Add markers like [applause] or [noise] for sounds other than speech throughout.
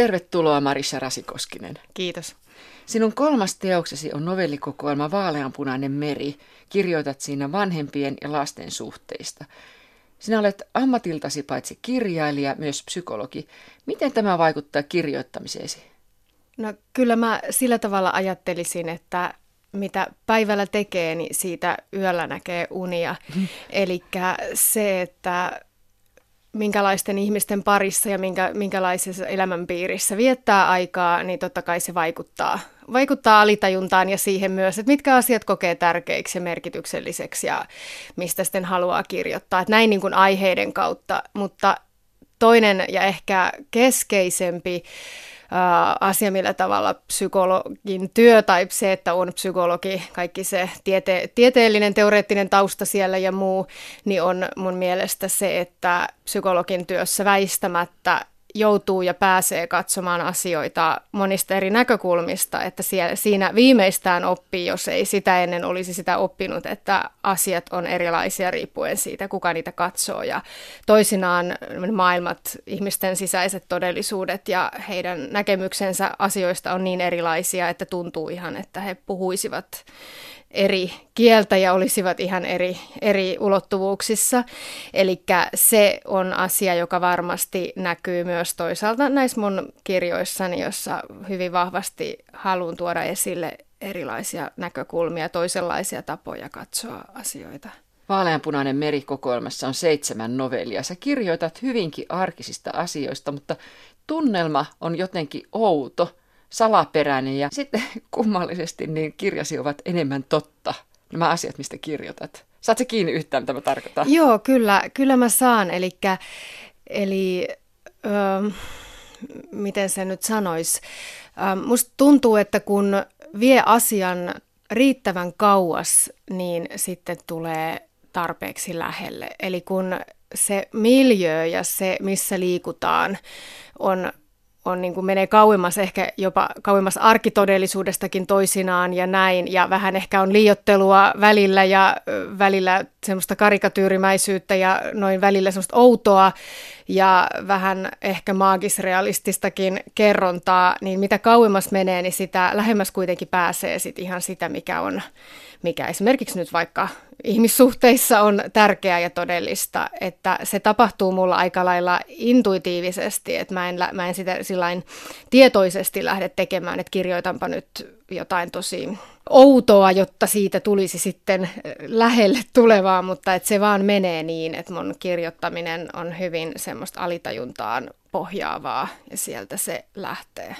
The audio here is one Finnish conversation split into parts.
Tervetuloa Marissa Rasikoskinen. Kiitos. Sinun kolmas teoksesi on novellikokoelma Vaaleanpunainen meri. Kirjoitat siinä vanhempien ja lasten suhteista. Sinä olet ammatiltasi paitsi kirjailija, myös psykologi. Miten tämä vaikuttaa kirjoittamiseesi? No kyllä mä sillä tavalla ajattelisin, että mitä päivällä tekee, niin siitä yöllä näkee unia. [laughs] Eli se, että minkälaisten ihmisten parissa ja minkä, minkälaisessa elämänpiirissä viettää aikaa, niin totta kai se vaikuttaa, vaikuttaa alitajuntaan ja siihen myös, että mitkä asiat kokee tärkeiksi ja merkitykselliseksi ja mistä sitten haluaa kirjoittaa. Että näin niin kuin aiheiden kautta, mutta toinen ja ehkä keskeisempi asia, millä tavalla psykologin työ tai se, että on psykologi, kaikki se tiete, tieteellinen, teoreettinen tausta siellä ja muu, niin on mun mielestä se, että psykologin työssä väistämättä joutuu ja pääsee katsomaan asioita monista eri näkökulmista, että siellä, siinä viimeistään oppii, jos ei sitä ennen olisi sitä oppinut, että asiat on erilaisia riippuen siitä, kuka niitä katsoo. Ja toisinaan maailmat, ihmisten sisäiset todellisuudet ja heidän näkemyksensä asioista on niin erilaisia, että tuntuu ihan, että he puhuisivat eri kieltä ja olisivat ihan eri, eri ulottuvuuksissa. Eli se on asia, joka varmasti näkyy myös toisaalta näissä mun kirjoissani, jossa hyvin vahvasti haluan tuoda esille erilaisia näkökulmia, toisenlaisia tapoja katsoa asioita. Vaaleanpunainen merikokoelmassa on seitsemän novellia. Sä kirjoitat hyvinkin arkisista asioista, mutta tunnelma on jotenkin outo salaperäinen ja sitten [laughs] kummallisesti niin kirjasi ovat enemmän totta, nämä asiat, mistä kirjoitat. Saat se kiinni yhtään, mitä mä tarkoitan? Joo, kyllä, kyllä mä saan. Elikkä, eli ö, miten se nyt sanoisi? Musta tuntuu, että kun vie asian riittävän kauas, niin sitten tulee tarpeeksi lähelle. Eli kun se miljö ja se, missä liikutaan, on on niin kuin menee kauemmas, ehkä jopa kauemmas arkitodellisuudestakin toisinaan ja näin, ja vähän ehkä on liiottelua välillä ja välillä semmoista karikatyyrimäisyyttä ja noin välillä semmoista outoa ja vähän ehkä maagisrealististakin kerrontaa, niin mitä kauemmas menee, niin sitä lähemmäs kuitenkin pääsee sit ihan sitä, mikä on, mikä esimerkiksi nyt vaikka ihmissuhteissa on tärkeää ja todellista, että se tapahtuu mulla aika lailla intuitiivisesti, että mä en, mä en sitä sillain tietoisesti lähde tekemään, että kirjoitanpa nyt jotain tosi outoa, jotta siitä tulisi sitten lähelle tulevaa, mutta että se vaan menee niin, että mun kirjoittaminen on hyvin semmoista alitajuntaan pohjaavaa ja sieltä se lähtee.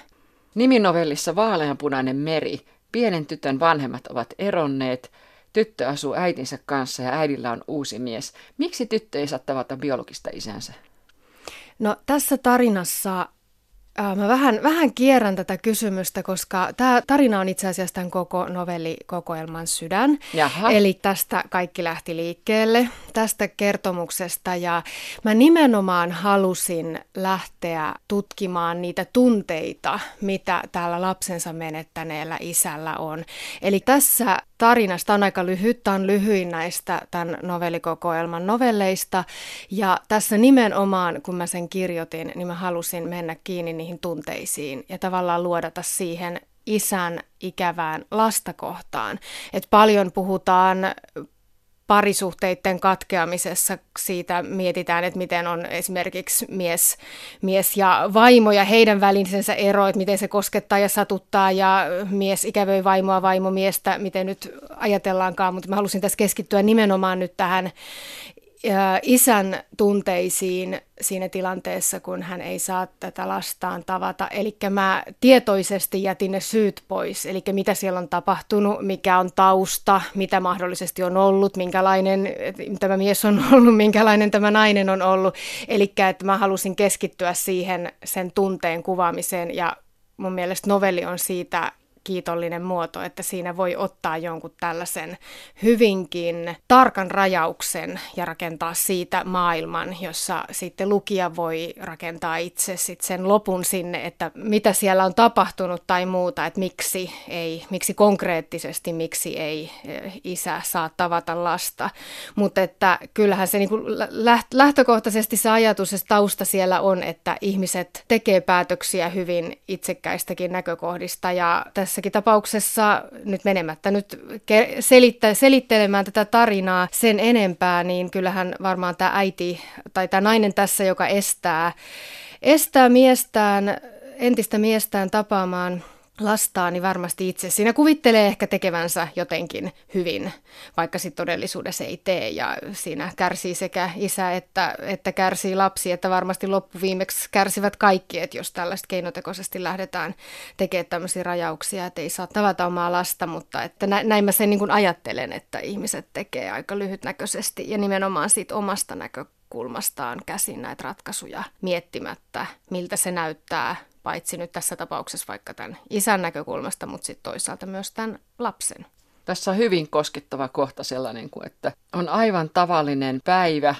Niminovellissa Vaaleanpunainen meri. Pienen tytön vanhemmat ovat eronneet. Tyttö asuu äitinsä kanssa ja äidillä on uusi mies. Miksi tyttö ei saa tavata biologista isänsä? No tässä tarinassa Mä vähän, vähän kierrän tätä kysymystä, koska tämä tarina on itse asiassa tämän koko novellikokoelman sydän. Jaha. Eli tästä kaikki lähti liikkeelle, tästä kertomuksesta. Ja mä nimenomaan halusin lähteä tutkimaan niitä tunteita, mitä täällä lapsensa menettäneellä isällä on. Eli tässä tarinasta on aika lyhyt, tämä on lyhyin näistä tämän novellikokoelman novelleista. Ja tässä nimenomaan, kun mä sen kirjoitin, niin mä halusin mennä kiinni niihin tunteisiin ja tavallaan luodata siihen isän ikävään lastakohtaan. Et paljon puhutaan parisuhteiden katkeamisessa siitä mietitään, että miten on esimerkiksi mies, mies ja vaimo ja heidän välisensä ero, että miten se koskettaa ja satuttaa ja mies ikävöi vaimoa, vaimo miestä, miten nyt ajatellaankaan, mutta mä halusin tässä keskittyä nimenomaan nyt tähän isän tunteisiin siinä tilanteessa, kun hän ei saa tätä lastaan tavata. Eli mä tietoisesti jätin ne syyt pois, eli mitä siellä on tapahtunut, mikä on tausta, mitä mahdollisesti on ollut, minkälainen tämä mies on [laughs] ollut, minkälainen tämä nainen on ollut. Eli että mä halusin keskittyä siihen sen tunteen kuvaamiseen ja mun mielestä novelli on siitä kiitollinen muoto, että siinä voi ottaa jonkun tällaisen hyvinkin tarkan rajauksen ja rakentaa siitä maailman, jossa sitten lukija voi rakentaa itse sit sen lopun sinne, että mitä siellä on tapahtunut tai muuta, että miksi ei, miksi konkreettisesti, miksi ei eh, isä saa tavata lasta. Mutta että kyllähän se niin lähtökohtaisesti se ajatus ja tausta siellä on, että ihmiset tekee päätöksiä hyvin itsekkäistäkin näkökohdista ja tässäkin tapauksessa nyt menemättä nyt selittä, selittelemään tätä tarinaa sen enempää, niin kyllähän varmaan tämä äiti tai tämä nainen tässä, joka estää, estää miestään, entistä miestään tapaamaan lastaa, niin varmasti itse siinä kuvittelee ehkä tekevänsä jotenkin hyvin, vaikka sitten todellisuudessa ei tee. Ja siinä kärsii sekä isä että, että kärsii lapsi, että varmasti loppuviimeksi kärsivät kaikki, että jos tällaista keinotekoisesti lähdetään tekemään tämmöisiä rajauksia, että ei saa tavata omaa lasta, mutta että näin mä sen niin kuin ajattelen, että ihmiset tekee aika lyhytnäköisesti ja nimenomaan siitä omasta näkökulmastaan käsin näitä ratkaisuja miettimättä, miltä se näyttää paitsi nyt tässä tapauksessa vaikka tämän isän näkökulmasta, mutta sitten toisaalta myös tämän lapsen. Tässä on hyvin koskettava kohta sellainen kuin, että on aivan tavallinen päivä.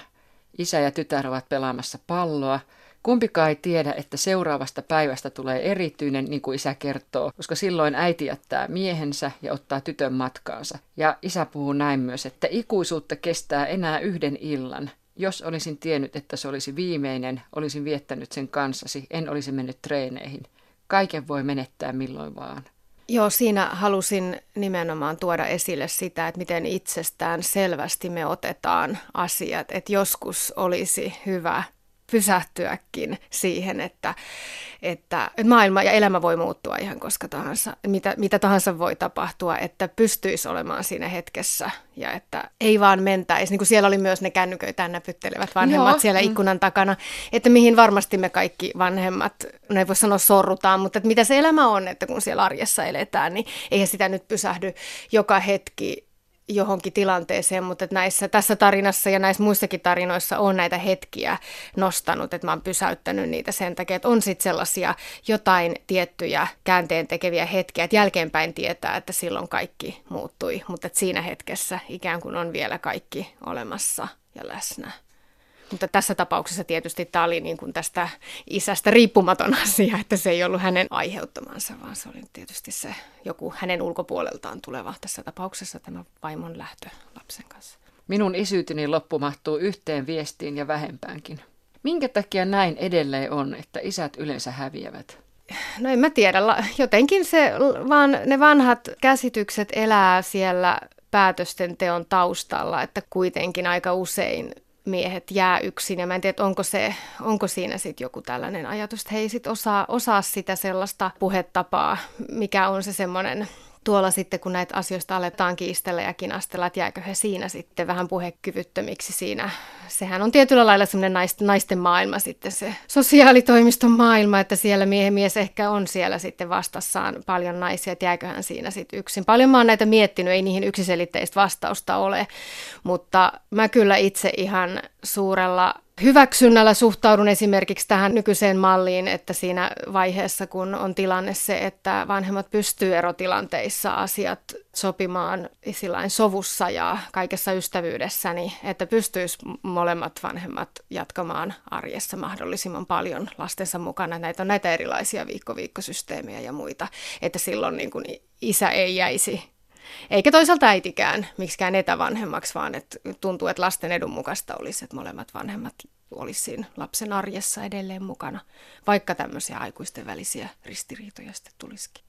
Isä ja tytär ovat pelaamassa palloa. Kumpikaan ei tiedä, että seuraavasta päivästä tulee erityinen, niin kuin isä kertoo, koska silloin äiti jättää miehensä ja ottaa tytön matkaansa. Ja isä puhuu näin myös, että ikuisuutta kestää enää yhden illan. Jos olisin tiennyt, että se olisi viimeinen, olisin viettänyt sen kanssasi, en olisi mennyt treeneihin. Kaiken voi menettää milloin vaan. Joo, siinä halusin nimenomaan tuoda esille sitä, että miten itsestään selvästi me otetaan asiat. Että joskus olisi hyvä pysähtyäkin siihen, että, että maailma ja elämä voi muuttua ihan koska tahansa, mitä, mitä tahansa voi tapahtua, että pystyisi olemaan siinä hetkessä ja että ei vaan mentäisi. Niin kuin siellä oli myös ne kännyköitään näpyttelevät vanhemmat Joo. siellä mm. ikkunan takana, että mihin varmasti me kaikki vanhemmat, no ei voi sanoa sorrutaan, mutta että mitä se elämä on, että kun siellä arjessa eletään, niin eihän sitä nyt pysähdy joka hetki johonkin tilanteeseen, mutta että näissä, tässä tarinassa ja näissä muissakin tarinoissa on näitä hetkiä nostanut, että mä oon pysäyttänyt niitä sen takia, että on sitten sellaisia jotain tiettyjä käänteen tekeviä hetkiä, että jälkeenpäin tietää, että silloin kaikki muuttui, mutta että siinä hetkessä ikään kuin on vielä kaikki olemassa ja läsnä. Mutta tässä tapauksessa tietysti tämä oli niin kuin tästä isästä riippumaton [laughs] asia, että se ei ollut hänen aiheuttamansa, vaan se oli tietysti se joku hänen ulkopuoleltaan tuleva tässä tapauksessa tämä vaimon lähtö lapsen kanssa. Minun isyyteni loppu mahtuu yhteen viestiin ja vähempäänkin. Minkä takia näin edelleen on, että isät yleensä häviävät? No en mä tiedä, jotenkin se, vaan ne vanhat käsitykset elää siellä päätösten teon taustalla, että kuitenkin aika usein miehet jää yksin. Ja mä en tiedä, onko, se, onko siinä sitten joku tällainen ajatus, että he ei sitten osaa, osaa sitä sellaista puhetapaa, mikä on se semmoinen tuolla sitten, kun näitä asioista aletaan kiistellä ja kinastella, että jääkö he siinä sitten vähän puhekyvyttömiksi siinä. Sehän on tietyllä lailla semmoinen naisten maailma sitten se sosiaalitoimiston maailma, että siellä miehen mies ehkä on siellä sitten vastassaan paljon naisia, että jääköhän siinä sitten yksin. Paljon mä oon näitä miettinyt, ei niihin yksiselitteistä vastausta ole, mutta mä kyllä itse ihan suurella hyväksynnällä suhtaudun esimerkiksi tähän nykyiseen malliin, että siinä vaiheessa, kun on tilanne se, että vanhemmat pystyy erotilanteissa asiat sopimaan sillain sovussa ja kaikessa ystävyydessä, niin että pystyisi molemmat vanhemmat jatkamaan arjessa mahdollisimman paljon lastensa mukana. Näitä on näitä erilaisia viikko-viikkosysteemejä ja muita, että silloin niin kuin isä ei jäisi eikä toisaalta äitikään miksikään etävanhemmaksi, vaan että tuntuu, että lasten edun mukaista olisi, että molemmat vanhemmat olisi lapsen arjessa edelleen mukana, vaikka tämmöisiä aikuisten välisiä ristiriitoja sitten tulisikin.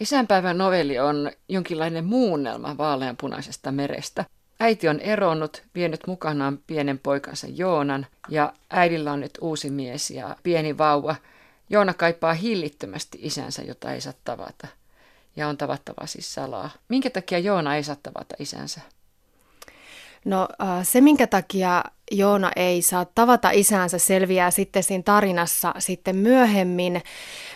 Isänpäivän novelli on jonkinlainen muunnelma vaaleanpunaisesta merestä. Äiti on eronnut, vienyt mukanaan pienen poikansa Joonan ja äidillä on nyt uusi mies ja pieni vauva. Joona kaipaa hillittömästi isänsä, jota ei saa tavata – ja on tavattava siis salaa. Minkä takia Joona ei saa tavata isänsä? No se, minkä takia Joona ei saa tavata isäänsä, selviää sitten siinä tarinassa sitten myöhemmin.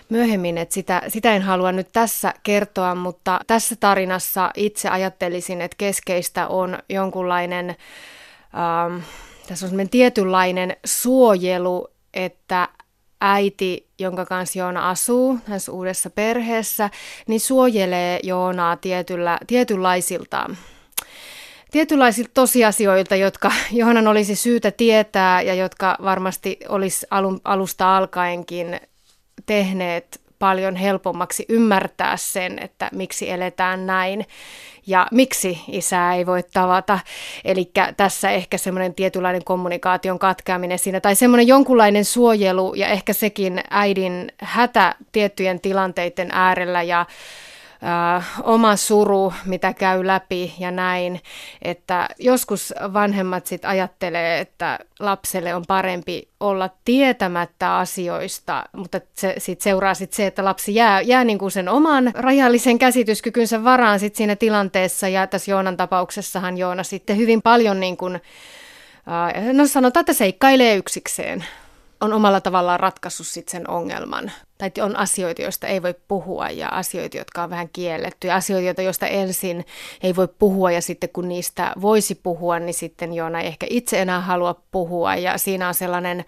Myöhemmin, että sitä, sitä en halua nyt tässä kertoa, mutta tässä tarinassa itse ajattelisin, että keskeistä on jonkunlainen, ähm, tässä on tietynlainen suojelu, että äiti, jonka kanssa Joona asuu tässä uudessa perheessä, niin suojelee Joonaa tietyllä, tietynlaisilta tietynlaisilta tosiasioilta, jotka [laughs] Johanan olisi syytä tietää ja jotka varmasti olisi alun, alusta alkaenkin tehneet paljon helpommaksi ymmärtää sen, että miksi eletään näin ja miksi isää ei voi tavata. Eli tässä ehkä semmoinen tietynlainen kommunikaation katkeaminen siinä, tai semmoinen jonkunlainen suojelu ja ehkä sekin äidin hätä tiettyjen tilanteiden äärellä ja äh, oma suru, mitä käy läpi ja näin, että joskus vanhemmat sit ajattelee, että lapselle on parempi olla tietämättä asioista, mutta se, sit seuraa sit se, että lapsi jää, jää niinku sen oman rajallisen käsityskykynsä varaan sit siinä tilanteessa. Ja tässä Joonan tapauksessahan Joona sitten hyvin paljon niin kuin, äh, no sanotaan, että seikkailee yksikseen on omalla tavallaan ratkaissut sit sen ongelman. Tai on asioita, joista ei voi puhua ja asioita, jotka on vähän kielletty. Ja asioita, joista ensin ei voi puhua ja sitten kun niistä voisi puhua, niin sitten Joona ei ehkä itse enää halua puhua. Ja siinä on sellainen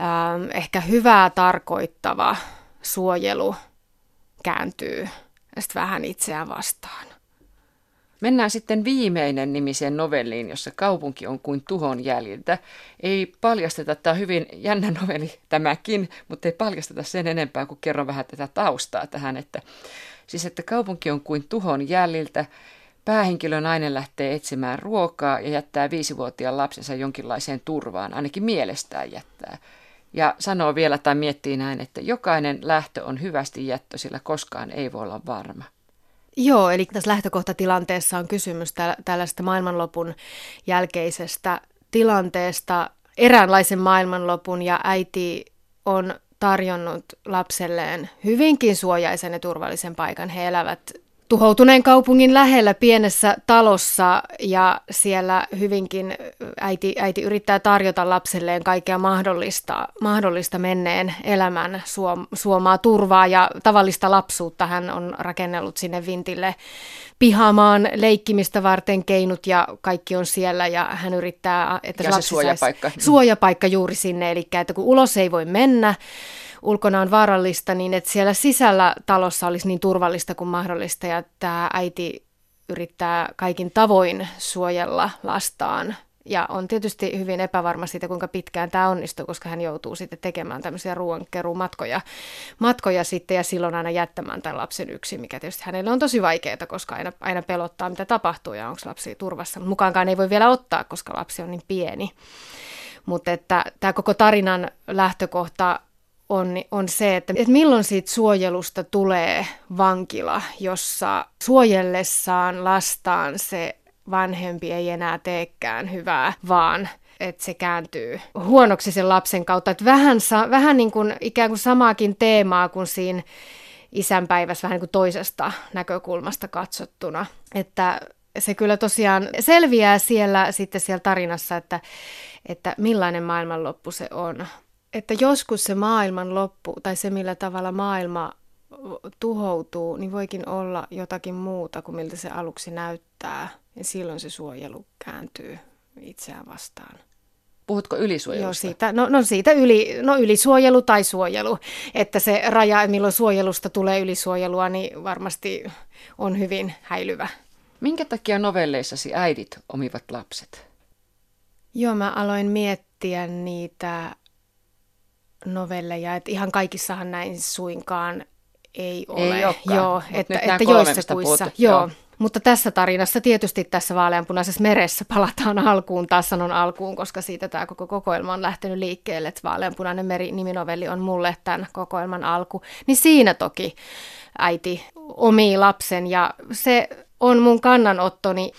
ähm, ehkä hyvää tarkoittava suojelu kääntyy sitten vähän itseään vastaan. Mennään sitten viimeinen nimiseen novelliin, jossa kaupunki on kuin tuhon jäljiltä. Ei paljasteta, tämä on hyvin jännä novelli tämäkin, mutta ei paljasteta sen enempää kuin kerron vähän tätä taustaa tähän, että siis että kaupunki on kuin tuhon jäljiltä. Päähenkilö nainen lähtee etsimään ruokaa ja jättää viisivuotiaan lapsensa jonkinlaiseen turvaan, ainakin mielestään jättää. Ja sanoo vielä tai miettii näin, että jokainen lähtö on hyvästi jättö, sillä koskaan ei voi olla varma. Joo, eli tässä lähtökohtatilanteessa on kysymys tä- tällaista maailmanlopun jälkeisestä tilanteesta, eräänlaisen maailmanlopun, ja äiti on tarjonnut lapselleen hyvinkin suojaisen ja turvallisen paikan. He elävät tuhoutuneen kaupungin lähellä pienessä talossa ja siellä hyvinkin äiti, äiti yrittää tarjota lapselleen kaikkea mahdollista, mahdollista menneen elämän suom, suomaa turvaa ja tavallista lapsuutta hän on rakennellut sinne vintille pihamaan leikkimistä varten keinut ja kaikki on siellä ja hän yrittää, että ja lapsi se suojapaikka. suojapaikka juuri sinne, eli että kun ulos ei voi mennä, ulkona on vaarallista, niin että siellä sisällä talossa olisi niin turvallista kuin mahdollista. Ja tämä äiti yrittää kaikin tavoin suojella lastaan. Ja on tietysti hyvin epävarma siitä, kuinka pitkään tämä onnistuu, koska hän joutuu sitten tekemään tämmöisiä ruoankeruumatkoja matkoja sitten ja silloin aina jättämään tämän lapsen yksin, mikä tietysti hänelle on tosi vaikeaa, koska aina, aina pelottaa, mitä tapahtuu ja onko lapsi turvassa. Mukaankaan ei voi vielä ottaa, koska lapsi on niin pieni. Mutta että tämä koko tarinan lähtökohta on, on se, että, että milloin siitä suojelusta tulee vankila, jossa suojellessaan lastaan se vanhempi ei enää teekään hyvää, vaan että se kääntyy huonoksi sen lapsen kautta. Että vähän, vähän niin kuin ikään kuin samaakin teemaa kuin siinä isänpäivässä vähän niin kuin toisesta näkökulmasta katsottuna. Että se kyllä tosiaan selviää siellä sitten siellä tarinassa, että, että millainen maailmanloppu se on että joskus se maailman loppu tai se millä tavalla maailma tuhoutuu, niin voikin olla jotakin muuta kuin miltä se aluksi näyttää. Ja silloin se suojelu kääntyy itseään vastaan. Puhutko ylisuojelusta? Joo, siitä, no, no siitä yli, no ylisuojelu tai suojelu. Että se raja, milloin suojelusta tulee ylisuojelua, niin varmasti on hyvin häilyvä. Minkä takia novelleissasi äidit omivat lapset? Joo, mä aloin miettiä niitä novelleja, että ihan kaikissahan näin suinkaan ei ole. Ei olekaan, joo, että, että joissakuissa. Joo. joo. Mutta tässä tarinassa tietysti tässä vaaleanpunaisessa meressä palataan alkuun, taas sanon alkuun, koska siitä tämä koko kokoelma on lähtenyt liikkeelle, että vaaleanpunainen meri niminovelli on mulle tämän kokoelman alku. Niin siinä toki äiti omii lapsen ja se on mun kannanottoni,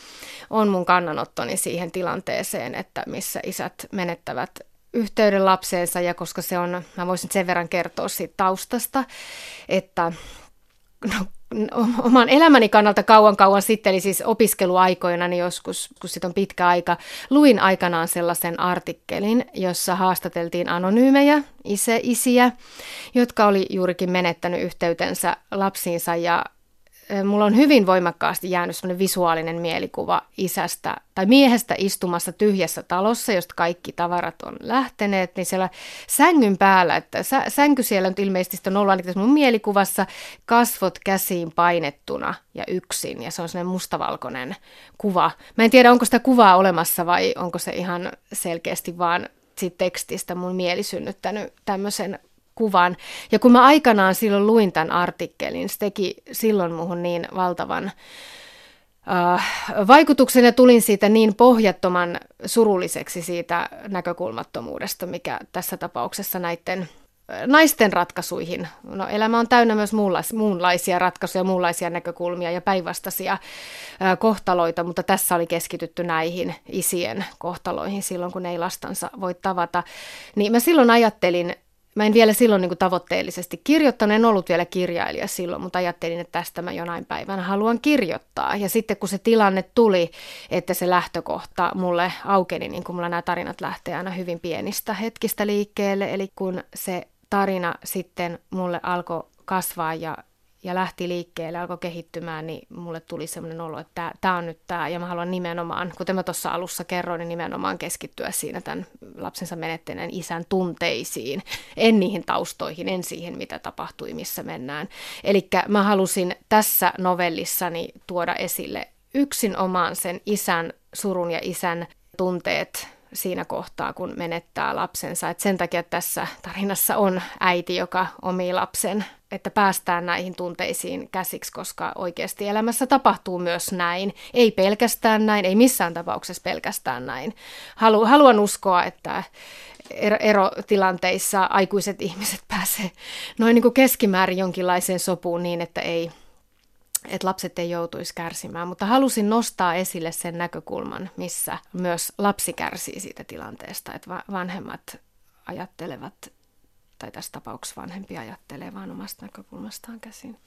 on mun kannanottoni siihen tilanteeseen, että missä isät menettävät yhteyden lapseensa ja koska se on, mä voisin sen verran kertoa siitä taustasta, että no, oman elämäni kannalta kauan kauan sitten, eli siis opiskeluaikoina, niin joskus, kun sitten on pitkä aika, luin aikanaan sellaisen artikkelin, jossa haastateltiin anonyymejä, ise, isiä, jotka oli juurikin menettänyt yhteytensä lapsiinsa ja mulla on hyvin voimakkaasti jäänyt semmoinen visuaalinen mielikuva isästä tai miehestä istumassa tyhjässä talossa, josta kaikki tavarat on lähteneet, niin siellä sängyn päällä, että sä, sänky siellä nyt ilmeisesti on ollut ainakin mun mielikuvassa, kasvot käsiin painettuna ja yksin, ja se on semmoinen mustavalkoinen kuva. Mä en tiedä, onko sitä kuvaa olemassa vai onko se ihan selkeästi vaan siitä tekstistä mun mieli synnyttänyt tämmöisen kuvan. Ja kun mä aikanaan silloin luin tämän artikkelin, se teki silloin muhun niin valtavan äh, vaikutuksen ja tulin siitä niin pohjattoman surulliseksi siitä näkökulmattomuudesta, mikä tässä tapauksessa näiden naisten ratkaisuihin. No, elämä on täynnä myös muunlaisia ratkaisuja, muunlaisia näkökulmia ja päinvastaisia kohtaloita, mutta tässä oli keskitytty näihin isien kohtaloihin silloin, kun ei lastansa voi tavata. Niin mä silloin ajattelin, Mä en vielä silloin niin kuin tavoitteellisesti kirjoittanut, en ollut vielä kirjailija silloin, mutta ajattelin, että tästä mä jonain päivänä haluan kirjoittaa. Ja sitten kun se tilanne tuli, että se lähtökohta mulle aukeni, niin kuin mulla nämä tarinat lähtee aina hyvin pienistä hetkistä liikkeelle, eli kun se tarina sitten mulle alkoi kasvaa ja ja lähti liikkeelle, alkoi kehittymään, niin mulle tuli semmoinen olo, että tämä on nyt tämä, ja mä haluan nimenomaan, kuten mä tuossa alussa kerroin, niin nimenomaan keskittyä siinä tämän lapsensa menettäneen isän tunteisiin, en niihin taustoihin, en siihen, mitä tapahtui, missä mennään. Eli mä halusin tässä novellissani tuoda esille yksin omaan sen isän surun ja isän tunteet siinä kohtaa, kun menettää lapsensa. Et sen takia tässä tarinassa on äiti, joka omii lapsen, että päästään näihin tunteisiin käsiksi, koska oikeasti elämässä tapahtuu myös näin. Ei pelkästään näin, ei missään tapauksessa pelkästään näin. Halu, haluan uskoa, että erotilanteissa aikuiset ihmiset pääsee noin niin kuin keskimäärin jonkinlaiseen sopuun niin, että ei, että lapset ei joutuisi kärsimään, mutta halusin nostaa esille sen näkökulman, missä myös lapsi kärsii siitä tilanteesta, että vanhemmat ajattelevat, tai tässä tapauksessa vanhempi ajattelee vaan omasta näkökulmastaan käsin.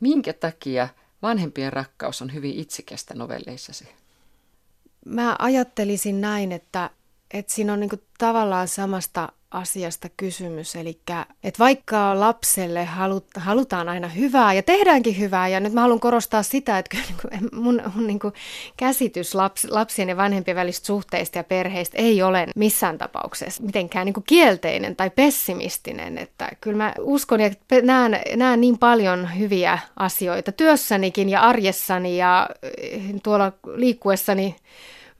Minkä takia vanhempien rakkaus on hyvin itsekästä novelleissasi? Mä ajattelisin näin, että, että siinä on niinku tavallaan samasta asiasta kysymys. Eli että vaikka lapselle halut, halutaan aina hyvää ja tehdäänkin hyvää, ja nyt mä haluan korostaa sitä, että kyllä mun, mun niin kuin käsitys laps, lapsien ja vanhempien välistä suhteista ja perheistä ei ole missään tapauksessa mitenkään niin kuin kielteinen tai pessimistinen. Että kyllä mä uskon ja näen, näen niin paljon hyviä asioita työssänikin ja arjessani ja eh, tuolla liikkuessani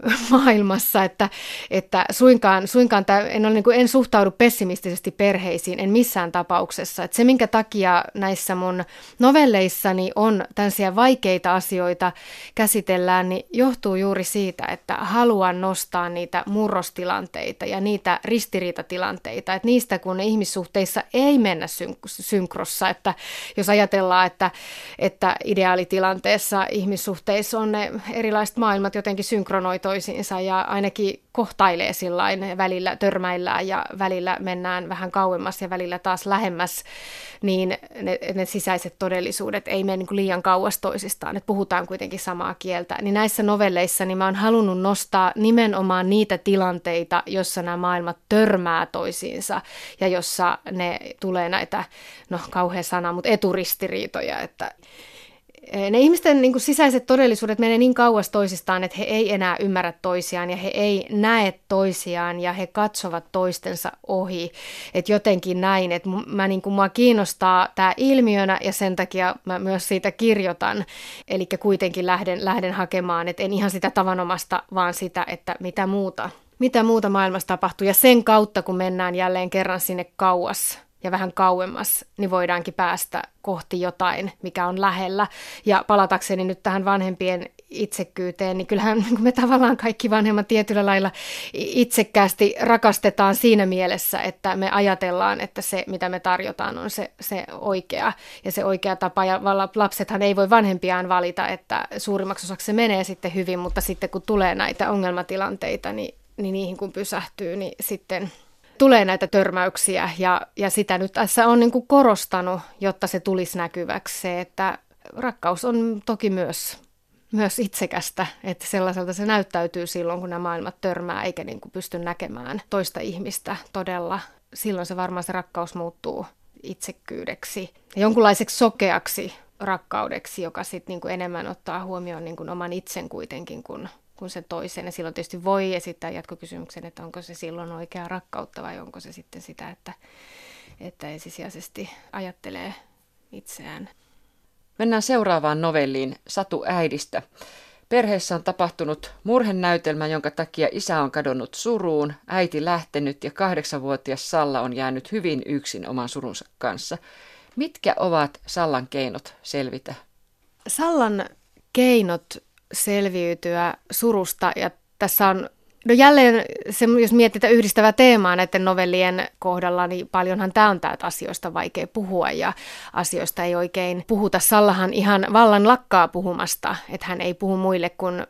[laughs] maailmassa, että, että suinkaan, suinkaan tämä, en, ole, niin kuin, en suhtaudu pessimistisesti perheisiin, en missään tapauksessa. Että se, minkä takia näissä mun novelleissani on tällaisia vaikeita asioita käsitellään, niin johtuu juuri siitä, että haluan nostaa niitä murrostilanteita ja niitä ristiriitatilanteita, että niistä kun ihmissuhteissa ei mennä syn- synkrossa, että jos ajatellaan, että, että ideaalitilanteessa ihmissuhteissa on ne erilaiset maailmat jotenkin synkronoitu, toisiinsa ja ainakin kohtailee sillain, välillä törmäillään ja välillä mennään vähän kauemmas ja välillä taas lähemmäs, niin ne, ne sisäiset todellisuudet ei mene niin kuin liian kauas toisistaan, että puhutaan kuitenkin samaa kieltä. Niin näissä novelleissa niin mä oon halunnut nostaa nimenomaan niitä tilanteita, jossa nämä maailmat törmää toisiinsa ja jossa ne tulee näitä, no kauhean sana, mutta eturistiriitoja, että ne ihmisten niin kuin sisäiset todellisuudet menee niin kauas toisistaan, että he ei enää ymmärrä toisiaan ja he ei näe toisiaan ja he katsovat toistensa ohi. Että jotenkin näin, että mä, niin kuin, mua kiinnostaa tämä ilmiönä ja sen takia mä myös siitä kirjoitan. Eli kuitenkin lähden, lähden hakemaan, että en ihan sitä tavanomasta, vaan sitä, että mitä muuta, mitä muuta maailmassa tapahtuu. Ja sen kautta, kun mennään jälleen kerran sinne kauas ja vähän kauemmas, niin voidaankin päästä kohti jotain, mikä on lähellä. Ja palatakseni nyt tähän vanhempien itsekkyyteen, niin kyllähän [laughs] me tavallaan kaikki vanhemmat tietyllä lailla itsekkäästi rakastetaan siinä mielessä, että me ajatellaan, että se, mitä me tarjotaan, on se, se oikea ja se oikea tapa. Ja lapsethan ei voi vanhempiaan valita, että suurimmaksi osaksi se menee sitten hyvin, mutta sitten kun tulee näitä ongelmatilanteita, niin, niin niihin kun pysähtyy, niin sitten tulee näitä törmäyksiä ja, ja sitä nyt tässä on niin korostanut, jotta se tulisi näkyväksi se, että rakkaus on toki myös, myös itsekästä, että sellaiselta se näyttäytyy silloin, kun nämä maailmat törmää eikä niin kuin pysty näkemään toista ihmistä todella. Silloin se varmaan se rakkaus muuttuu itsekkyydeksi, jonkunlaiseksi sokeaksi rakkaudeksi, joka sitten niin enemmän ottaa huomioon niin kuin oman itsen kuitenkin kuin, kuin sen toisen. Ja silloin tietysti voi esittää jatkokysymyksen, että onko se silloin oikea rakkautta vai onko se sitten sitä, että, että ensisijaisesti ajattelee itseään. Mennään seuraavaan novelliin Satu äidistä. Perheessä on tapahtunut murhenäytelmä, jonka takia isä on kadonnut suruun, äiti lähtenyt ja kahdeksanvuotias Salla on jäänyt hyvin yksin oman surunsa kanssa. Mitkä ovat Sallan keinot selvitä? Sallan keinot selviytyä surusta ja tässä on No jälleen, se, jos mietitään yhdistävää teemaa näiden novellien kohdalla, niin paljonhan tämä on täältä asioista vaikea puhua ja asioista ei oikein puhuta. Sallahan ihan vallan lakkaa puhumasta, että hän ei puhu muille kuin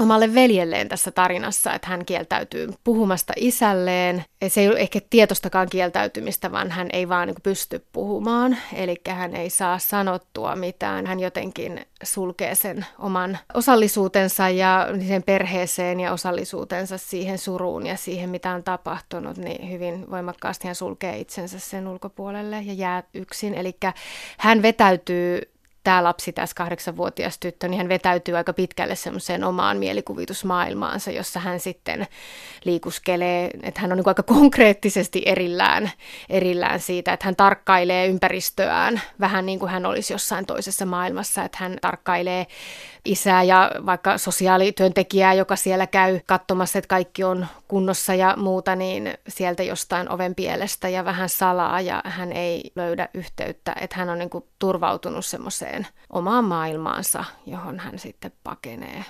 omalle veljelleen tässä tarinassa, että hän kieltäytyy puhumasta isälleen. Se ei ole ehkä tietostakaan kieltäytymistä, vaan hän ei vaan niin pysty puhumaan, eli hän ei saa sanottua mitään. Hän jotenkin sulkee sen oman osallisuutensa ja sen perheeseen ja osallisuutensa siihen suruun ja siihen, mitä on tapahtunut, niin hyvin voimakkaasti hän sulkee itsensä sen ulkopuolelle ja jää yksin. Eli hän vetäytyy tämä lapsi, tässä kahdeksanvuotias tyttö, niin hän vetäytyy aika pitkälle semmoiseen omaan mielikuvitusmaailmaansa, jossa hän sitten liikuskelee, että hän on niin aika konkreettisesti erillään, erillään siitä, että hän tarkkailee ympäristöään vähän niin kuin hän olisi jossain toisessa maailmassa, että hän tarkkailee isää ja vaikka sosiaalityöntekijää, joka siellä käy katsomassa, että kaikki on kunnossa ja muuta, niin sieltä jostain oven pielestä ja vähän salaa ja hän ei löydä yhteyttä, että hän on niin kuin turvautunut semmoiseen omaan maailmaansa, johon hän sitten pakenee.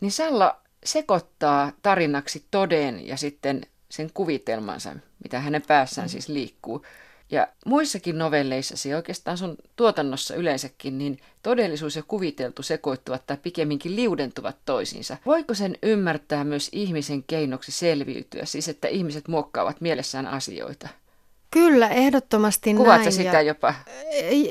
Niin Salla sekoittaa tarinaksi toden ja sitten sen kuvitelmansa, mitä hänen päässään mm. siis liikkuu. Ja muissakin novelleissasi, oikeastaan sun tuotannossa yleensäkin, niin todellisuus ja kuviteltu sekoittuvat tai pikemminkin liudentuvat toisiinsa. Voiko sen ymmärtää myös ihmisen keinoksi selviytyä, siis että ihmiset muokkaavat mielessään asioita? Kyllä, ehdottomasti Kuvaatko näin. sitä jopa?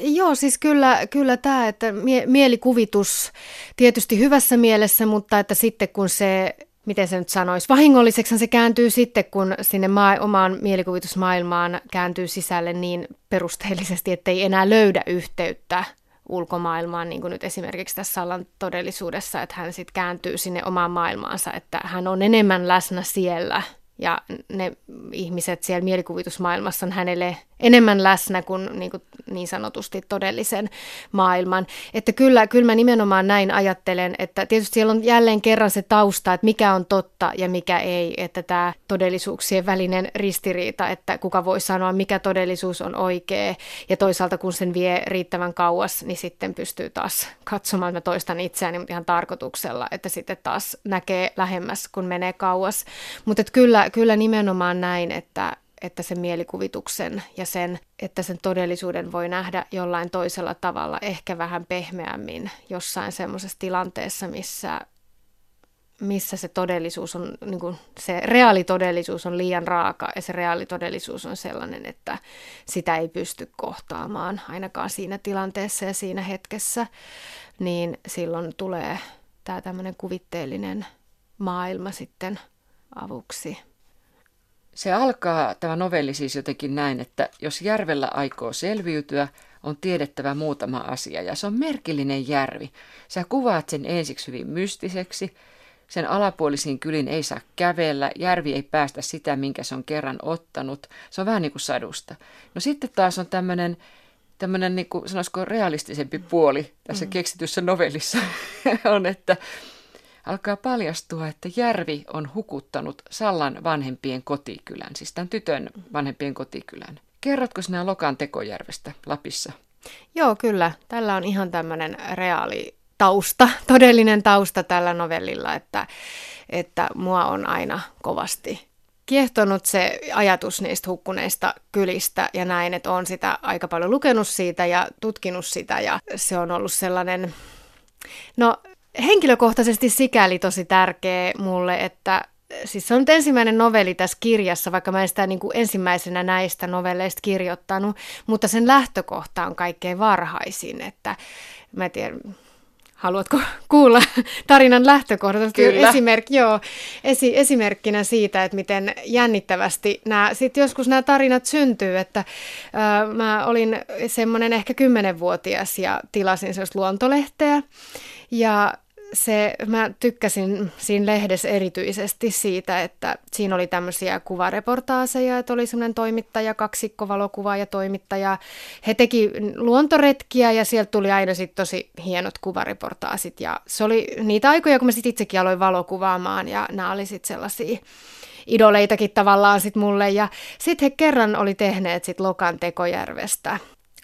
Joo, siis kyllä, kyllä tämä, että mie- mielikuvitus tietysti hyvässä mielessä, mutta että sitten kun se miten se nyt sanoisi, vahingolliseksi se kääntyy sitten, kun sinne maa, omaan mielikuvitusmaailmaan kääntyy sisälle niin perusteellisesti, ettei enää löydä yhteyttä ulkomaailmaan, niin kuin nyt esimerkiksi tässä Sallan todellisuudessa, että hän sitten kääntyy sinne omaan maailmaansa, että hän on enemmän läsnä siellä ja ne ihmiset siellä mielikuvitusmaailmassa on hänelle enemmän läsnä kuin niin, kuin niin sanotusti todellisen maailman. Että kyllä, kyllä mä nimenomaan näin ajattelen, että tietysti siellä on jälleen kerran se tausta, että mikä on totta ja mikä ei, että tämä todellisuuksien välinen ristiriita, että kuka voi sanoa, mikä todellisuus on oikea, ja toisaalta kun sen vie riittävän kauas, niin sitten pystyy taas katsomaan, mä toistan itseäni, mutta ihan tarkoituksella, että sitten taas näkee lähemmäs, kun menee kauas. Mutta kyllä, kyllä nimenomaan näin, että, että sen mielikuvituksen ja sen, että sen todellisuuden voi nähdä jollain toisella tavalla, ehkä vähän pehmeämmin jossain semmoisessa tilanteessa, missä, missä se todellisuus on, niin kuin se reaalitodellisuus on liian raaka ja se reaalitodellisuus on sellainen, että sitä ei pysty kohtaamaan ainakaan siinä tilanteessa ja siinä hetkessä, niin silloin tulee tämä tämmöinen kuvitteellinen maailma sitten avuksi. Se alkaa, tämä novelli siis jotenkin näin, että jos järvellä aikoo selviytyä, on tiedettävä muutama asia. Ja se on merkillinen järvi. Sä kuvaat sen ensiksi hyvin mystiseksi. Sen alapuolisiin kylin ei saa kävellä. Järvi ei päästä sitä, minkä se on kerran ottanut. Se on vähän niin kuin sadusta. No sitten taas on tämmöinen tämmöinen, niin kuin, sanoisiko realistisempi puoli tässä mm. keksityssä novellissa [laughs] on, että alkaa paljastua, että järvi on hukuttanut Sallan vanhempien kotikylän, siis tämän tytön vanhempien kotikylän. Kerrotko sinä Lokan tekojärvestä Lapissa? Joo, kyllä. Tällä on ihan tämmöinen reaali tausta, [laughs] todellinen tausta tällä novellilla, että, että mua on aina kovasti kiehtonut se ajatus niistä hukkuneista kylistä ja näin, että olen sitä aika paljon lukenut siitä ja tutkinut sitä ja se on ollut sellainen, no henkilökohtaisesti sikäli tosi tärkeä mulle, että siis se on nyt ensimmäinen novelli tässä kirjassa, vaikka mä en sitä niin kuin ensimmäisenä näistä novelleista kirjoittanut, mutta sen lähtökohta on kaikkein varhaisin, että mä tiedän, Haluatko [laughs] kuulla tarinan lähtökohdat? Kyllä. Esimerk, joo, esi, esimerkkinä siitä, että miten jännittävästi nämä, sit joskus nämä tarinat syntyy, että ää, mä olin semmoinen ehkä kymmenenvuotias ja tilasin sellaista luontolehteä ja se, mä tykkäsin siinä lehdessä erityisesti siitä, että siinä oli tämmöisiä kuvareportaaseja, että oli semmoinen toimittaja, kaksikko valokuvaa ja toimittaja. He teki luontoretkiä ja sieltä tuli aina sitten tosi hienot kuvareportaasit ja se oli niitä aikoja, kun mä sitten itsekin aloin valokuvaamaan ja nämä oli sitten sellaisia idoleitakin tavallaan sit mulle. Ja sitten he kerran oli tehneet sit Lokan tekojärvestä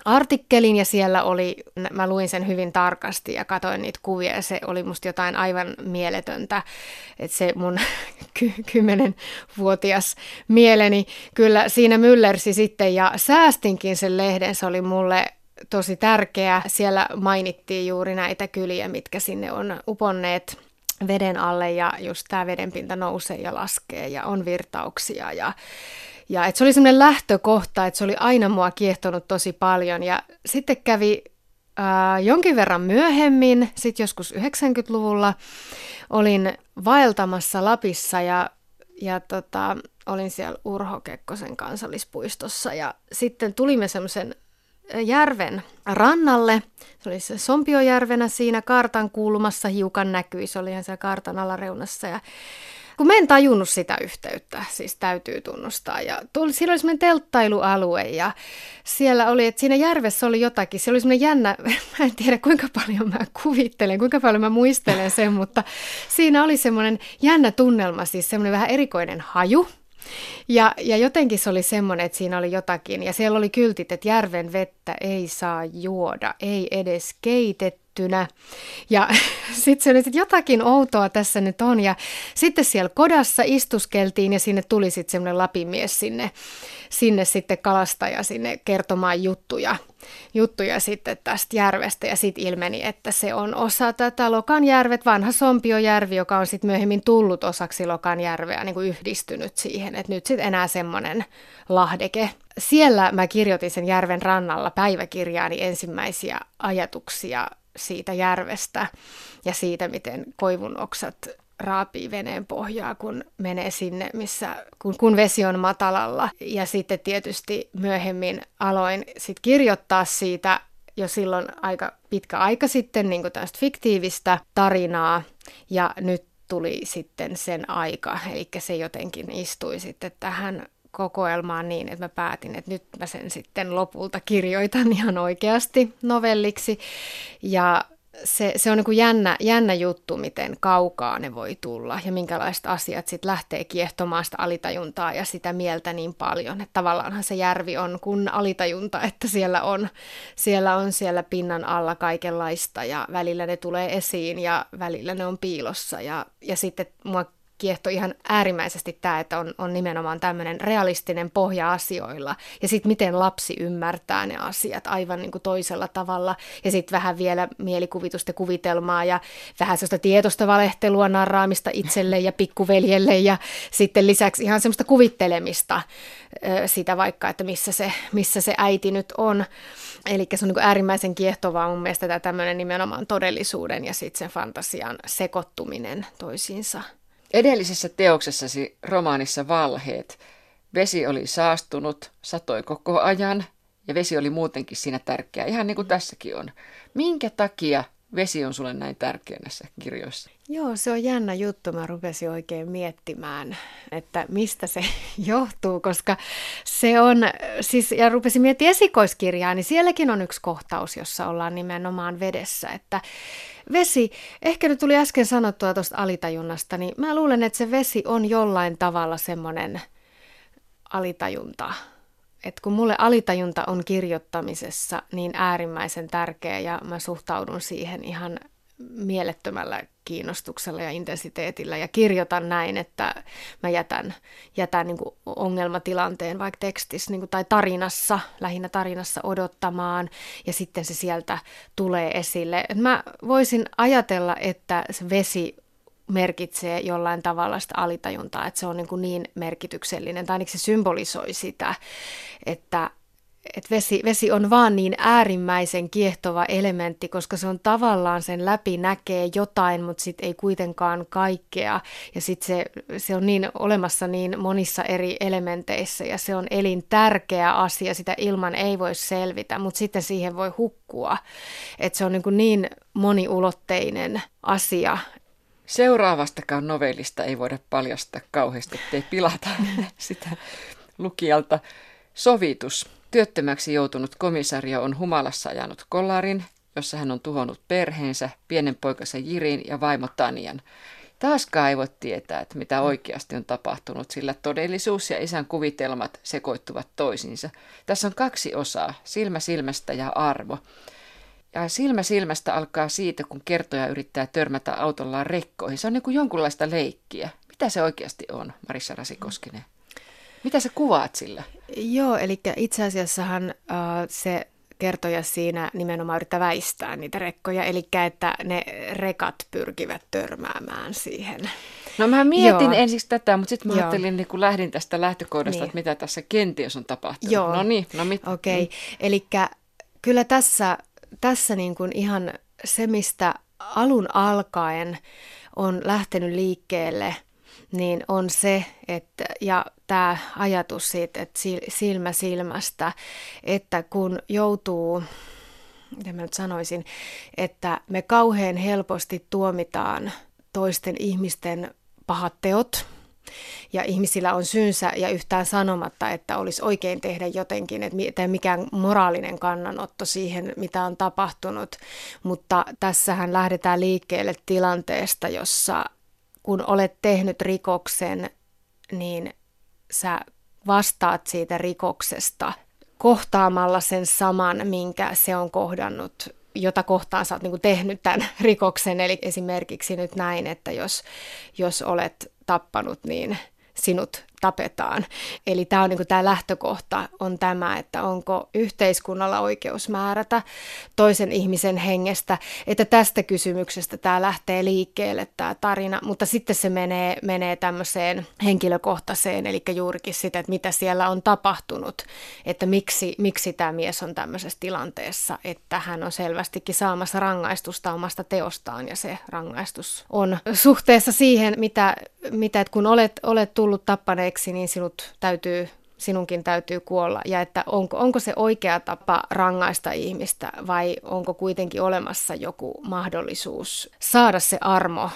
artikkelin ja siellä oli, mä luin sen hyvin tarkasti ja katsoin niitä kuvia ja se oli musta jotain aivan mieletöntä, että se mun [laughs] kymmenenvuotias mieleni kyllä siinä myllersi sitten ja säästinkin sen lehden, se oli mulle tosi tärkeä. Siellä mainittiin juuri näitä kyliä, mitkä sinne on uponneet veden alle ja just tämä vedenpinta nousee ja laskee ja on virtauksia ja ja että se oli semmoinen lähtökohta, että se oli aina mua kiehtonut tosi paljon. Ja sitten kävi ää, jonkin verran myöhemmin, sitten joskus 90-luvulla, olin vaeltamassa Lapissa ja, ja tota, olin siellä Urho Kekkosen kansallispuistossa. Ja sitten tulimme semmoisen järven rannalle. Se oli se Sompiojärvenä siinä kartan kulmassa hiukan näkyi. Se oli ihan siellä kartan alareunassa. Ja kun mä en tajunnut sitä yhteyttä, siis täytyy tunnustaa. Ja tuli, siellä oli semmoinen telttailualue ja siellä oli, että siinä järvessä oli jotakin. Siellä oli semmoinen jännä, [laughs] mä en tiedä kuinka paljon mä kuvittelen, kuinka paljon mä muistelen sen, mutta siinä oli semmoinen jännä tunnelma, siis semmoinen vähän erikoinen haju. Ja, ja jotenkin se oli semmoinen, että siinä oli jotakin. Ja siellä oli kyltit, että järven vettä ei saa juoda, ei edes keitetty tehtynä. Ja [laughs] sitten se oli, että jotakin outoa tässä nyt on. Ja sitten siellä kodassa istuskeltiin ja sinne tuli sitten semmoinen lapimies sinne, sinne sitten kalastaja sinne kertomaan juttuja juttuja sitten tästä järvestä ja sitten ilmeni, että se on osa tätä Lokanjärvet, vanha Sompiojärvi, joka on sitten myöhemmin tullut osaksi Lokanjärveä, niin kuin yhdistynyt siihen, että nyt sitten enää semmoinen lahdeke. Siellä mä kirjoitin sen järven rannalla päiväkirjaani ensimmäisiä ajatuksia siitä järvestä ja siitä, miten koivun oksat raapii veneen pohjaa, kun menee sinne, missä, kun, kun vesi on matalalla. Ja sitten tietysti myöhemmin aloin sit kirjoittaa siitä jo silloin aika pitkä aika sitten niin tästä fiktiivistä tarinaa. Ja nyt tuli sitten sen aika, eli se jotenkin istui sitten tähän kokoelmaan niin, että mä päätin, että nyt mä sen sitten lopulta kirjoitan ihan oikeasti novelliksi. Ja se, se on niin kuin jännä, jännä juttu, miten kaukaa ne voi tulla ja minkälaiset asiat sitten lähtee kiehtomaan sitä alitajuntaa ja sitä mieltä niin paljon. Että tavallaanhan se järvi on kun alitajunta, että siellä on, siellä on siellä pinnan alla kaikenlaista ja välillä ne tulee esiin ja välillä ne on piilossa. Ja, ja sitten mua kiehtoi ihan äärimmäisesti tämä, että on, on nimenomaan tämmöinen realistinen pohja asioilla. Ja sitten miten lapsi ymmärtää ne asiat aivan niin kuin toisella tavalla. Ja sitten vähän vielä mielikuvitusta kuvitelmaa ja vähän sellaista tietoista valehtelua, narraamista itselle ja pikkuveljelle. Ja sitten lisäksi ihan semmoista kuvittelemista sitä vaikka, että missä se, missä se äiti nyt on. Eli se on niin äärimmäisen kiehtovaa mun mielestä tämä tämmöinen nimenomaan todellisuuden ja sitten sen fantasian sekoittuminen toisiinsa. Edellisessä teoksessasi romaanissa Valheet vesi oli saastunut, satoi koko ajan ja vesi oli muutenkin siinä tärkeä, ihan niin kuin tässäkin on. Minkä takia vesi on sulle näin tärkeä näissä kirjoissa? Joo, se on jännä juttu. Mä rupesin oikein miettimään, että mistä se [laughs] johtuu, koska se on, siis, ja rupesin miettimään esikoiskirjaa, niin sielläkin on yksi kohtaus, jossa ollaan nimenomaan vedessä, että vesi, ehkä nyt tuli äsken sanottua tuosta alitajunnasta, niin mä luulen, että se vesi on jollain tavalla semmoinen alitajunta. Että kun mulle alitajunta on kirjoittamisessa niin äärimmäisen tärkeä ja mä suhtaudun siihen ihan mielettömällä kiinnostuksella ja intensiteetillä ja kirjoitan näin, että mä jätän, jätän niin kuin ongelmatilanteen vaikka tekstissä niin kuin, tai tarinassa, lähinnä tarinassa odottamaan ja sitten se sieltä tulee esille. Et mä voisin ajatella, että se vesi merkitsee jollain tavalla sitä alitajuntaa, että se on niin, kuin niin merkityksellinen, tai ainakin se symbolisoi sitä, että että vesi, vesi on vaan niin äärimmäisen kiehtova elementti, koska se on tavallaan sen läpi näkee jotain, mutta sitten ei kuitenkaan kaikkea. Ja sitten se, se on niin olemassa niin monissa eri elementeissä ja se on elintärkeä asia, sitä ilman ei voi selvitä, mutta sitten siihen voi hukkua. Että se on niin, kuin niin moniulotteinen asia, Seuraavastakaan novellista ei voida paljastaa kauheasti, ettei pilata [laughs] sitä lukijalta. Sovitus. Työttömäksi joutunut komisario on humalassa ajanut kollarin, jossa hän on tuhonnut perheensä, pienen poikansa Jirin ja vaimo Tanian. Taaskaan ei voi tietää, että mitä oikeasti on tapahtunut, sillä todellisuus ja isän kuvitelmat sekoittuvat toisiinsa. Tässä on kaksi osaa, silmä silmästä ja arvo. Ja silmä silmästä alkaa siitä, kun kertoja yrittää törmätä autollaan rekkoihin. Se on niin kuin jonkunlaista leikkiä. Mitä se oikeasti on, Marissa Rasikoskinen? Mitä sä kuvaat sillä? Joo, eli itse asiassahan äh, se kertoja siinä nimenomaan yrittää väistää niitä rekkoja, eli että ne rekat pyrkivät törmäämään siihen. No mä mietin Joo. ensiksi tätä, mutta sitten mä Joo. ajattelin, niin kun lähdin tästä lähtökohdasta, niin. että mitä tässä kenties on tapahtunut. Joo. No niin, no mit? Okei, okay. mm. eli kyllä tässä, tässä niin kuin ihan se, mistä alun alkaen on lähtenyt liikkeelle – niin on se, että, ja tämä ajatus siitä, että silmä silmästä, että kun joutuu, mitä mä nyt sanoisin, että me kauhean helposti tuomitaan toisten ihmisten pahat teot, ja ihmisillä on syynsä ja yhtään sanomatta, että olisi oikein tehdä jotenkin, että mikään moraalinen kannanotto siihen, mitä on tapahtunut. Mutta tässähän lähdetään liikkeelle tilanteesta, jossa kun olet tehnyt rikoksen, niin sä vastaat siitä rikoksesta kohtaamalla sen saman, minkä se on kohdannut, jota kohtaan sä oot niin tehnyt tämän [laughs] rikoksen. Eli esimerkiksi nyt näin, että jos, jos olet tappanut, niin sinut tapetaan. Eli tämä on niin tämä lähtökohta on tämä, että onko yhteiskunnalla oikeus määrätä toisen ihmisen hengestä, että tästä kysymyksestä tämä lähtee liikkeelle tämä tarina, mutta sitten se menee, menee tämmöiseen henkilökohtaiseen, eli juurikin sitä, että mitä siellä on tapahtunut, että miksi, miksi tämä mies on tämmöisessä tilanteessa, että hän on selvästikin saamassa rangaistusta omasta teostaan. Ja se rangaistus on suhteessa siihen, mitä, mitä että kun olet, olet tullut tappaneeksi kuolleeksi, niin sinut täytyy, sinunkin täytyy kuolla. Ja että onko, onko se oikea tapa rangaista ihmistä vai onko kuitenkin olemassa joku mahdollisuus saada se armo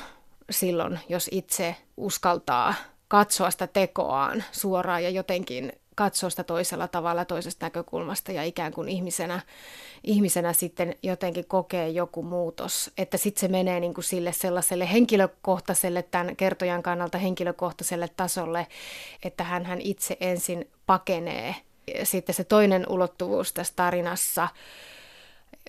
silloin, jos itse uskaltaa katsoa sitä tekoaan suoraan ja jotenkin katsoa sitä toisella tavalla toisesta näkökulmasta ja ikään kuin ihmisenä, ihmisenä sitten jotenkin kokee joku muutos. Että sitten se menee niin kuin sille sellaiselle henkilökohtaiselle, tämän kertojan kannalta henkilökohtaiselle tasolle, että hän, hän itse ensin pakenee. Sitten se toinen ulottuvuus tässä tarinassa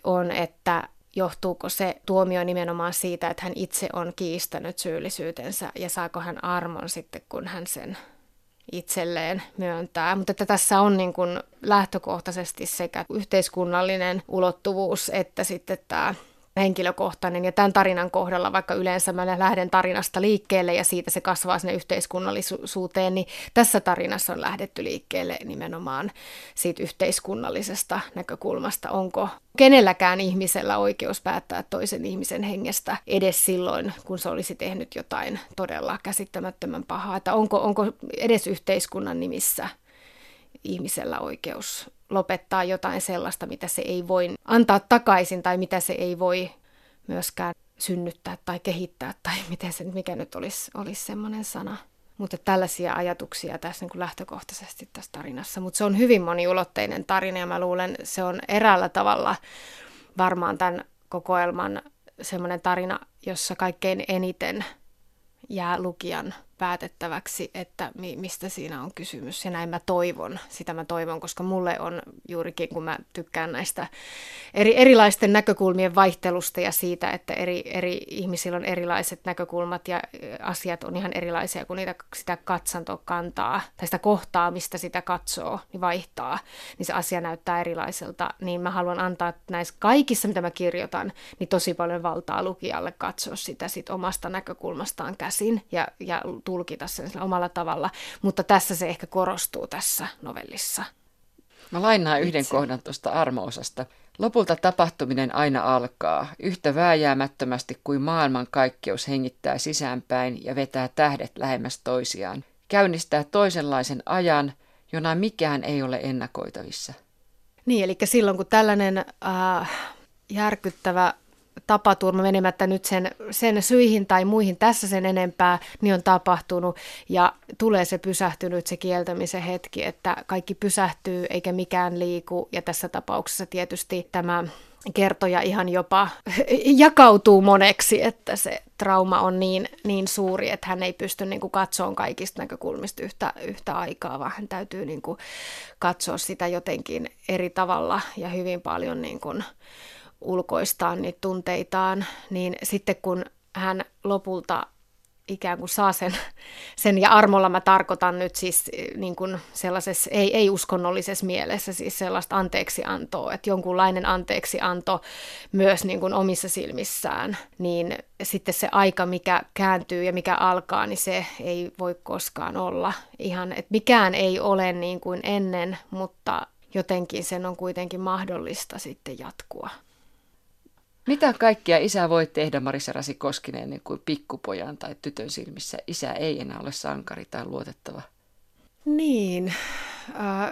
on, että johtuuko se tuomio nimenomaan siitä, että hän itse on kiistänyt syyllisyytensä ja saako hän armon sitten, kun hän sen itselleen myöntää. Mutta että tässä on niin kuin lähtökohtaisesti sekä yhteiskunnallinen ulottuvuus että sitten tämä henkilökohtainen. Ja tämän tarinan kohdalla, vaikka yleensä mä lähden tarinasta liikkeelle ja siitä se kasvaa sinne yhteiskunnallisuuteen, niin tässä tarinassa on lähdetty liikkeelle nimenomaan siitä yhteiskunnallisesta näkökulmasta. Onko kenelläkään ihmisellä oikeus päättää toisen ihmisen hengestä edes silloin, kun se olisi tehnyt jotain todella käsittämättömän pahaa. Että onko, onko edes yhteiskunnan nimissä ihmisellä oikeus lopettaa jotain sellaista, mitä se ei voi antaa takaisin tai mitä se ei voi myöskään synnyttää tai kehittää tai [laughs] miten se, mikä nyt olisi, olisi semmoinen sana. Mutta tällaisia ajatuksia tässä niin kuin lähtökohtaisesti tässä tarinassa. Mutta se on hyvin moniulotteinen tarina ja mä luulen, se on eräällä tavalla varmaan tämän kokoelman semmoinen tarina, jossa kaikkein eniten jää lukijan päätettäväksi, että mi- mistä siinä on kysymys. Ja näin mä toivon, sitä mä toivon, koska mulle on juurikin, kun mä tykkään näistä eri, erilaisten näkökulmien vaihtelusta ja siitä, että eri, eri ihmisillä on erilaiset näkökulmat ja asiat on ihan erilaisia, kun niitä, sitä katsantoa kantaa tai sitä kohtaa, mistä sitä katsoo, niin vaihtaa, niin se asia näyttää erilaiselta. Niin mä haluan antaa näissä kaikissa, mitä mä kirjoitan, niin tosi paljon valtaa lukijalle katsoa sitä sit omasta näkökulmastaan käsin ja, ja tulkita sen omalla tavalla, mutta tässä se ehkä korostuu tässä novellissa. Mä lainaan yhden itse. kohdan tuosta armoosasta. Lopulta tapahtuminen aina alkaa, yhtä vääjäämättömästi kuin maailman kaikkeus hengittää sisäänpäin ja vetää tähdet lähemmäs toisiaan. Käynnistää toisenlaisen ajan, jona mikään ei ole ennakoitavissa. Niin, eli silloin kun tällainen äh, järkyttävä tapaturma menemättä nyt sen, sen syihin tai muihin tässä sen enempää, niin on tapahtunut ja tulee se pysähtynyt se kieltämisen hetki, että kaikki pysähtyy eikä mikään liiku. Ja tässä tapauksessa tietysti tämä kertoja ihan jopa [laughs] jakautuu moneksi, että se trauma on niin, niin suuri, että hän ei pysty niin kuin katsomaan kaikista näkökulmista yhtä, yhtä aikaa, vaan hän täytyy niin kuin katsoa sitä jotenkin eri tavalla ja hyvin paljon niin kuin ulkoistaa niitä tunteitaan, niin sitten kun hän lopulta ikään kuin saa sen, sen ja armolla mä tarkoitan nyt siis niin kuin sellaisessa, ei, ei uskonnollisessa mielessä, siis sellaista anteeksiantoa, että jonkunlainen anteeksianto myös niin kuin omissa silmissään, niin sitten se aika, mikä kääntyy ja mikä alkaa, niin se ei voi koskaan olla ihan, että mikään ei ole niin kuin ennen, mutta jotenkin sen on kuitenkin mahdollista sitten jatkua. Mitä kaikkia isä voi tehdä Marissa Rasi Koskinen niin kuin pikkupojan tai tytön silmissä? Isä ei enää ole sankari tai luotettava. Niin, äh,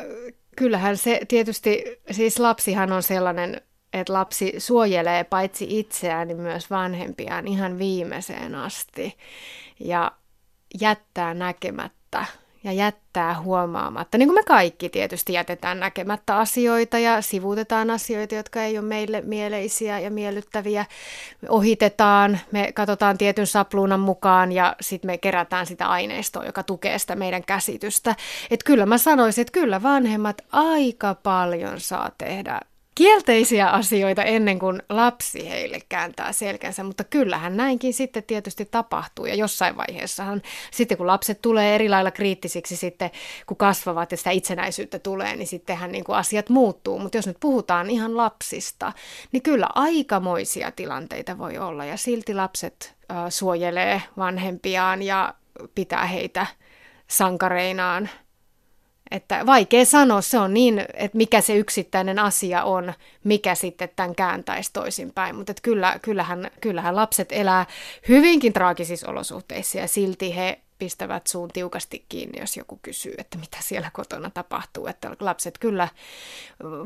kyllähän se tietysti, siis lapsihan on sellainen, että lapsi suojelee paitsi itseään, niin myös vanhempiaan ihan viimeiseen asti ja jättää näkemättä ja jättää huomaamatta. Niin kuin me kaikki tietysti jätetään näkemättä asioita ja sivuutetaan asioita, jotka ei ole meille mieleisiä ja miellyttäviä. Me ohitetaan, me katsotaan tietyn sapluunan mukaan ja sitten me kerätään sitä aineistoa, joka tukee sitä meidän käsitystä. Että kyllä mä sanoisin, että kyllä vanhemmat aika paljon saa tehdä kielteisiä asioita ennen kuin lapsi heille kääntää selkänsä, mutta kyllähän näinkin sitten tietysti tapahtuu. Ja jossain vaiheessahan sitten kun lapset tulee eri lailla kriittisiksi sitten kun kasvavat ja sitä itsenäisyyttä tulee, niin sittenhän niin kuin asiat muuttuu, mutta jos nyt puhutaan ihan lapsista, niin kyllä aikamoisia tilanteita voi olla. Ja silti lapset äh, suojelee vanhempiaan ja pitää heitä sankareinaan että vaikea sanoa, se on niin, että mikä se yksittäinen asia on, mikä sitten tämän kääntäisi toisinpäin. Mutta kyllä, kyllähän, kyllähän lapset elää hyvinkin traagisissa olosuhteissa ja silti he pistävät suun tiukasti kiinni, jos joku kysyy, että mitä siellä kotona tapahtuu. Että lapset kyllä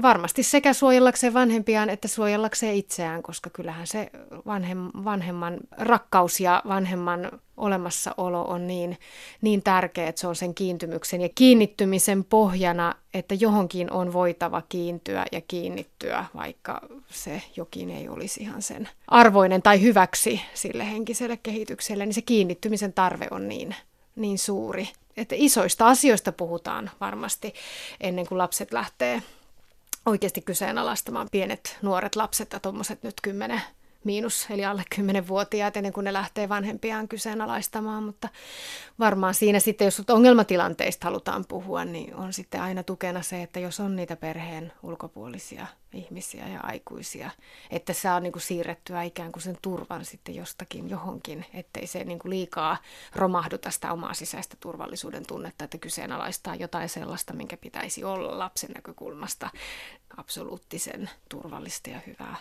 varmasti sekä suojellakseen vanhempiaan että suojellakseen itseään, koska kyllähän se vanhem, vanhemman rakkaus ja vanhemman olemassaolo on niin, niin tärkeä, että se on sen kiintymyksen ja kiinnittymisen pohjana, että johonkin on voitava kiintyä ja kiinnittyä, vaikka se jokin ei olisi ihan sen arvoinen tai hyväksi sille henkiselle kehitykselle, niin se kiinnittymisen tarve on niin, niin suuri. Että isoista asioista puhutaan varmasti ennen kuin lapset lähtee oikeasti kyseenalaistamaan pienet nuoret lapset ja tuommoiset nyt kymmenen miinus, eli alle 10-vuotiaat ennen kuin ne lähtee vanhempiaan kyseenalaistamaan, mutta varmaan siinä sitten, jos ongelmatilanteista halutaan puhua, niin on sitten aina tukena se, että jos on niitä perheen ulkopuolisia ihmisiä ja aikuisia, että saa niin kuin siirrettyä ikään kuin sen turvan sitten jostakin johonkin, ettei se niin kuin liikaa romahduta sitä omaa sisäistä turvallisuuden tunnetta, että kyseenalaistaa jotain sellaista, minkä pitäisi olla lapsen näkökulmasta absoluuttisen turvallista ja hyvää